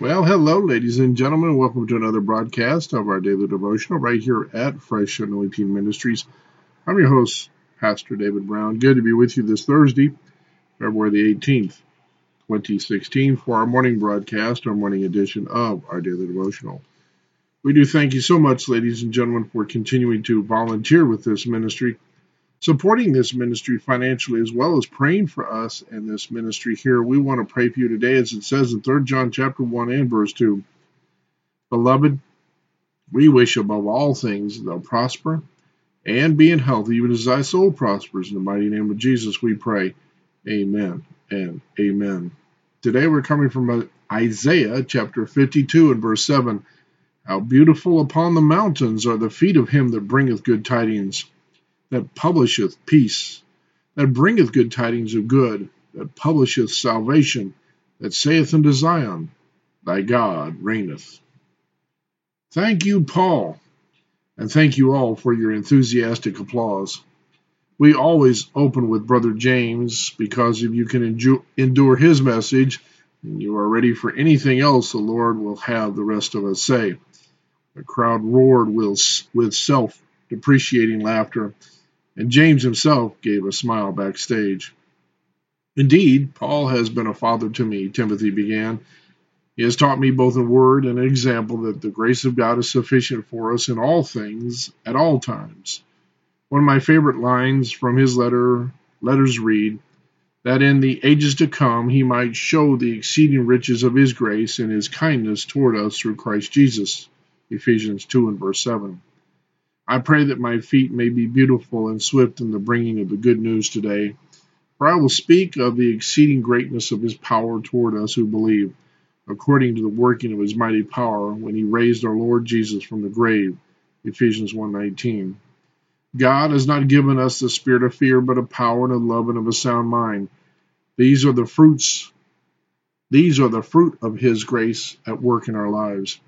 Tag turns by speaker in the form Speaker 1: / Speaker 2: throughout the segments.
Speaker 1: Well, hello, ladies and gentlemen. Welcome to another broadcast of our daily devotional right here at Fresh Anointing Ministries. I'm your host, Pastor David Brown. Good to be with you this Thursday, February the 18th, 2016, for our morning broadcast, our morning edition of our daily devotional. We do thank you so much, ladies and gentlemen, for continuing to volunteer with this ministry supporting this ministry financially as well as praying for us in this ministry here. We want to pray for you today as it says in 3 John chapter 1 and verse 2. Beloved, we wish above all things that thou prosper and be in health, even as thy soul prospers. In the mighty name of Jesus we pray. Amen and amen. Today we're coming from Isaiah chapter 52 and verse 7. How beautiful upon the mountains are the feet of him that bringeth good tidings that publisheth peace, that bringeth good tidings of good, that publisheth salvation, that saith unto Zion, Thy God reigneth. Thank you, Paul, and thank you all for your enthusiastic applause. We always open with Brother James because if you can endure his message, and you are ready for anything else, the Lord will have the rest of us say. The crowd roared with self depreciating laughter and James himself gave a smile backstage. Indeed, Paul has been a father to me, Timothy began. He has taught me both in word and in example that the grace of God is sufficient for us in all things at all times. One of my favorite lines from his letter letters read that in the ages to come he might show the exceeding riches of his grace and his kindness toward us through Christ Jesus. Ephesians 2 and verse 7. I pray that my feet may be beautiful and swift in the bringing of the good news today. For I will speak of the exceeding greatness of his power toward us who believe, according to the working of his mighty power when he raised our Lord Jesus from the grave. Ephesians 1:19. God has not given us the spirit of fear, but of power and of love and of a sound mind. These are the fruits these are the fruit of his grace at work in our lives.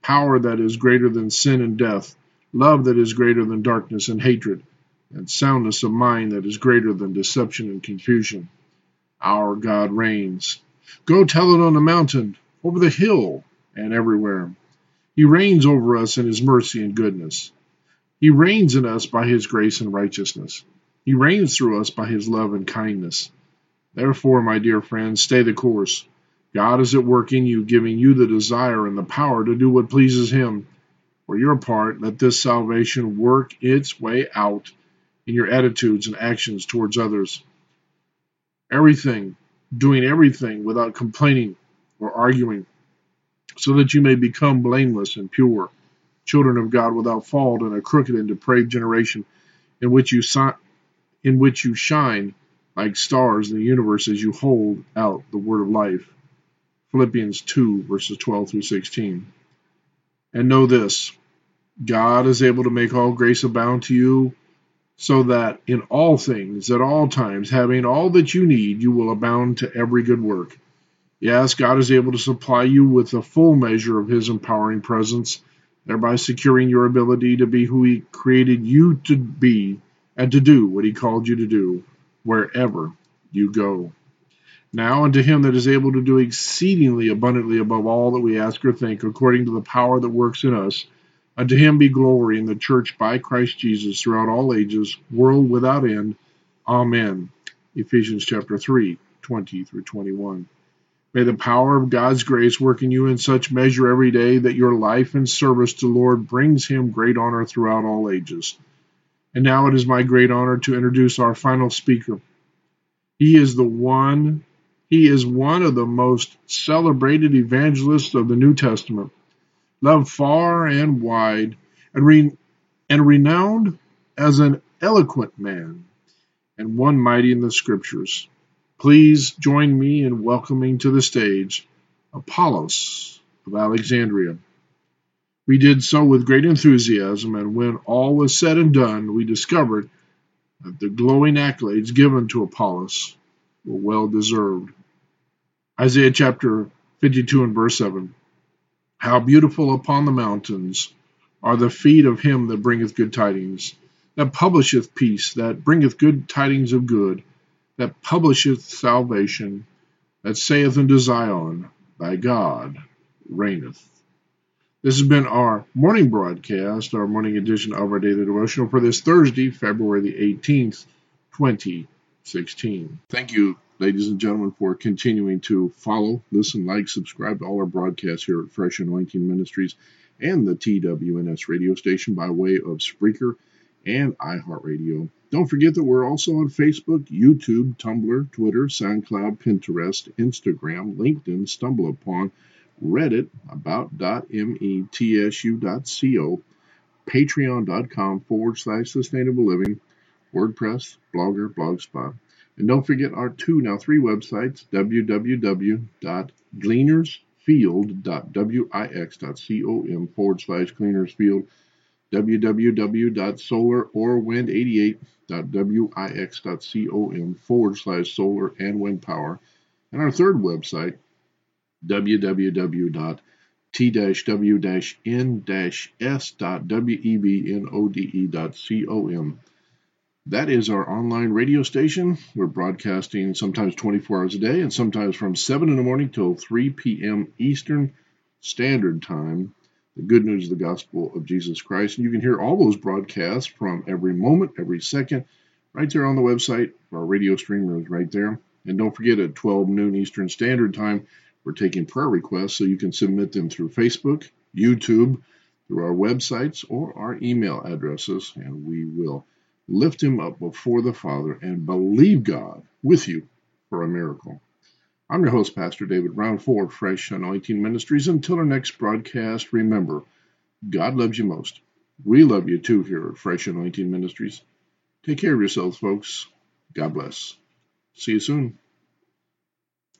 Speaker 1: Power that is greater than sin and death love that is greater than darkness and hatred, and soundness of mind that is greater than deception and confusion. Our God reigns. Go tell it on the mountain, over the hill, and everywhere. He reigns over us in his mercy and goodness. He reigns in us by his grace and righteousness. He reigns through us by his love and kindness. Therefore, my dear friends, stay the course. God is at work in you, giving you the desire and the power to do what pleases him for your part, let this salvation work its way out in your attitudes and actions towards others. Everything, doing everything without complaining or arguing, so that you may become blameless and pure, children of God without fault in a crooked and depraved generation, in which you in which you shine like stars in the universe as you hold out the word of life. Philippians 2, verses 12 through 16. And know this God is able to make all grace abound to you, so that in all things, at all times, having all that you need, you will abound to every good work. Yes, God is able to supply you with the full measure of His empowering presence, thereby securing your ability to be who He created you to be and to do what He called you to do, wherever you go. Now unto him that is able to do exceedingly abundantly above all that we ask or think, according to the power that works in us, Unto him be glory in the church by Christ Jesus throughout all ages, world without end. Amen. Ephesians chapter 3, 20 through 21. May the power of God's grace work in you in such measure every day that your life and service to Lord brings him great honor throughout all ages. And now it is my great honor to introduce our final speaker. He is the one, he is one of the most celebrated evangelists of the New Testament, loved far and wide, and, re- and renowned as an eloquent man and one mighty in the scriptures. Please join me in welcoming to the stage Apollos of Alexandria. We did so with great enthusiasm, and when all was said and done, we discovered that the glowing accolades given to Apollos were well deserved. Isaiah chapter 52 and verse 7 How beautiful upon the mountains are the feet of him that bringeth good tidings, that publisheth peace, that bringeth good tidings of good that publisheth salvation, that saith unto Zion, Thy God reigneth. This has been our morning broadcast, our morning edition of our daily devotional for this Thursday, February the 18th, 2016. Thank you, ladies and gentlemen, for continuing to follow, listen, like, subscribe to all our broadcasts here at Fresh Anointing Ministries and the TWNS radio station by way of Spreaker and iHeartRadio. Don't forget that we're also on Facebook, YouTube, Tumblr, Twitter, SoundCloud, Pinterest, Instagram, LinkedIn, StumbleUpon, Reddit, about.metsu.co, patreon.com forward slash sustainable living, WordPress, Blogger, Blogspot. And don't forget our two, now three websites, www.gleanersfield.wix.com forward slash gleanersfield www.solarorwind88.wix.com forward slash solar and wind power. And our third website, www.t-w-n-s.webnode.com. That is our online radio station. We're broadcasting sometimes 24 hours a day and sometimes from 7 in the morning till 3 p.m. Eastern Standard Time the good news of the gospel of Jesus Christ. And you can hear all those broadcasts from every moment, every second, right there on the website. Our radio streamer is right there. And don't forget at 12 noon Eastern Standard Time, we're taking prayer requests so you can submit them through Facebook, YouTube, through our websites, or our email addresses, and we will lift him up before the Father and believe God with you for a miracle. I'm your host, Pastor David Brown for Fresh Anointing Ministries. Until our next broadcast, remember, God loves you most. We love you too here at Fresh Anointing Ministries. Take care of yourselves, folks. God bless. See you soon.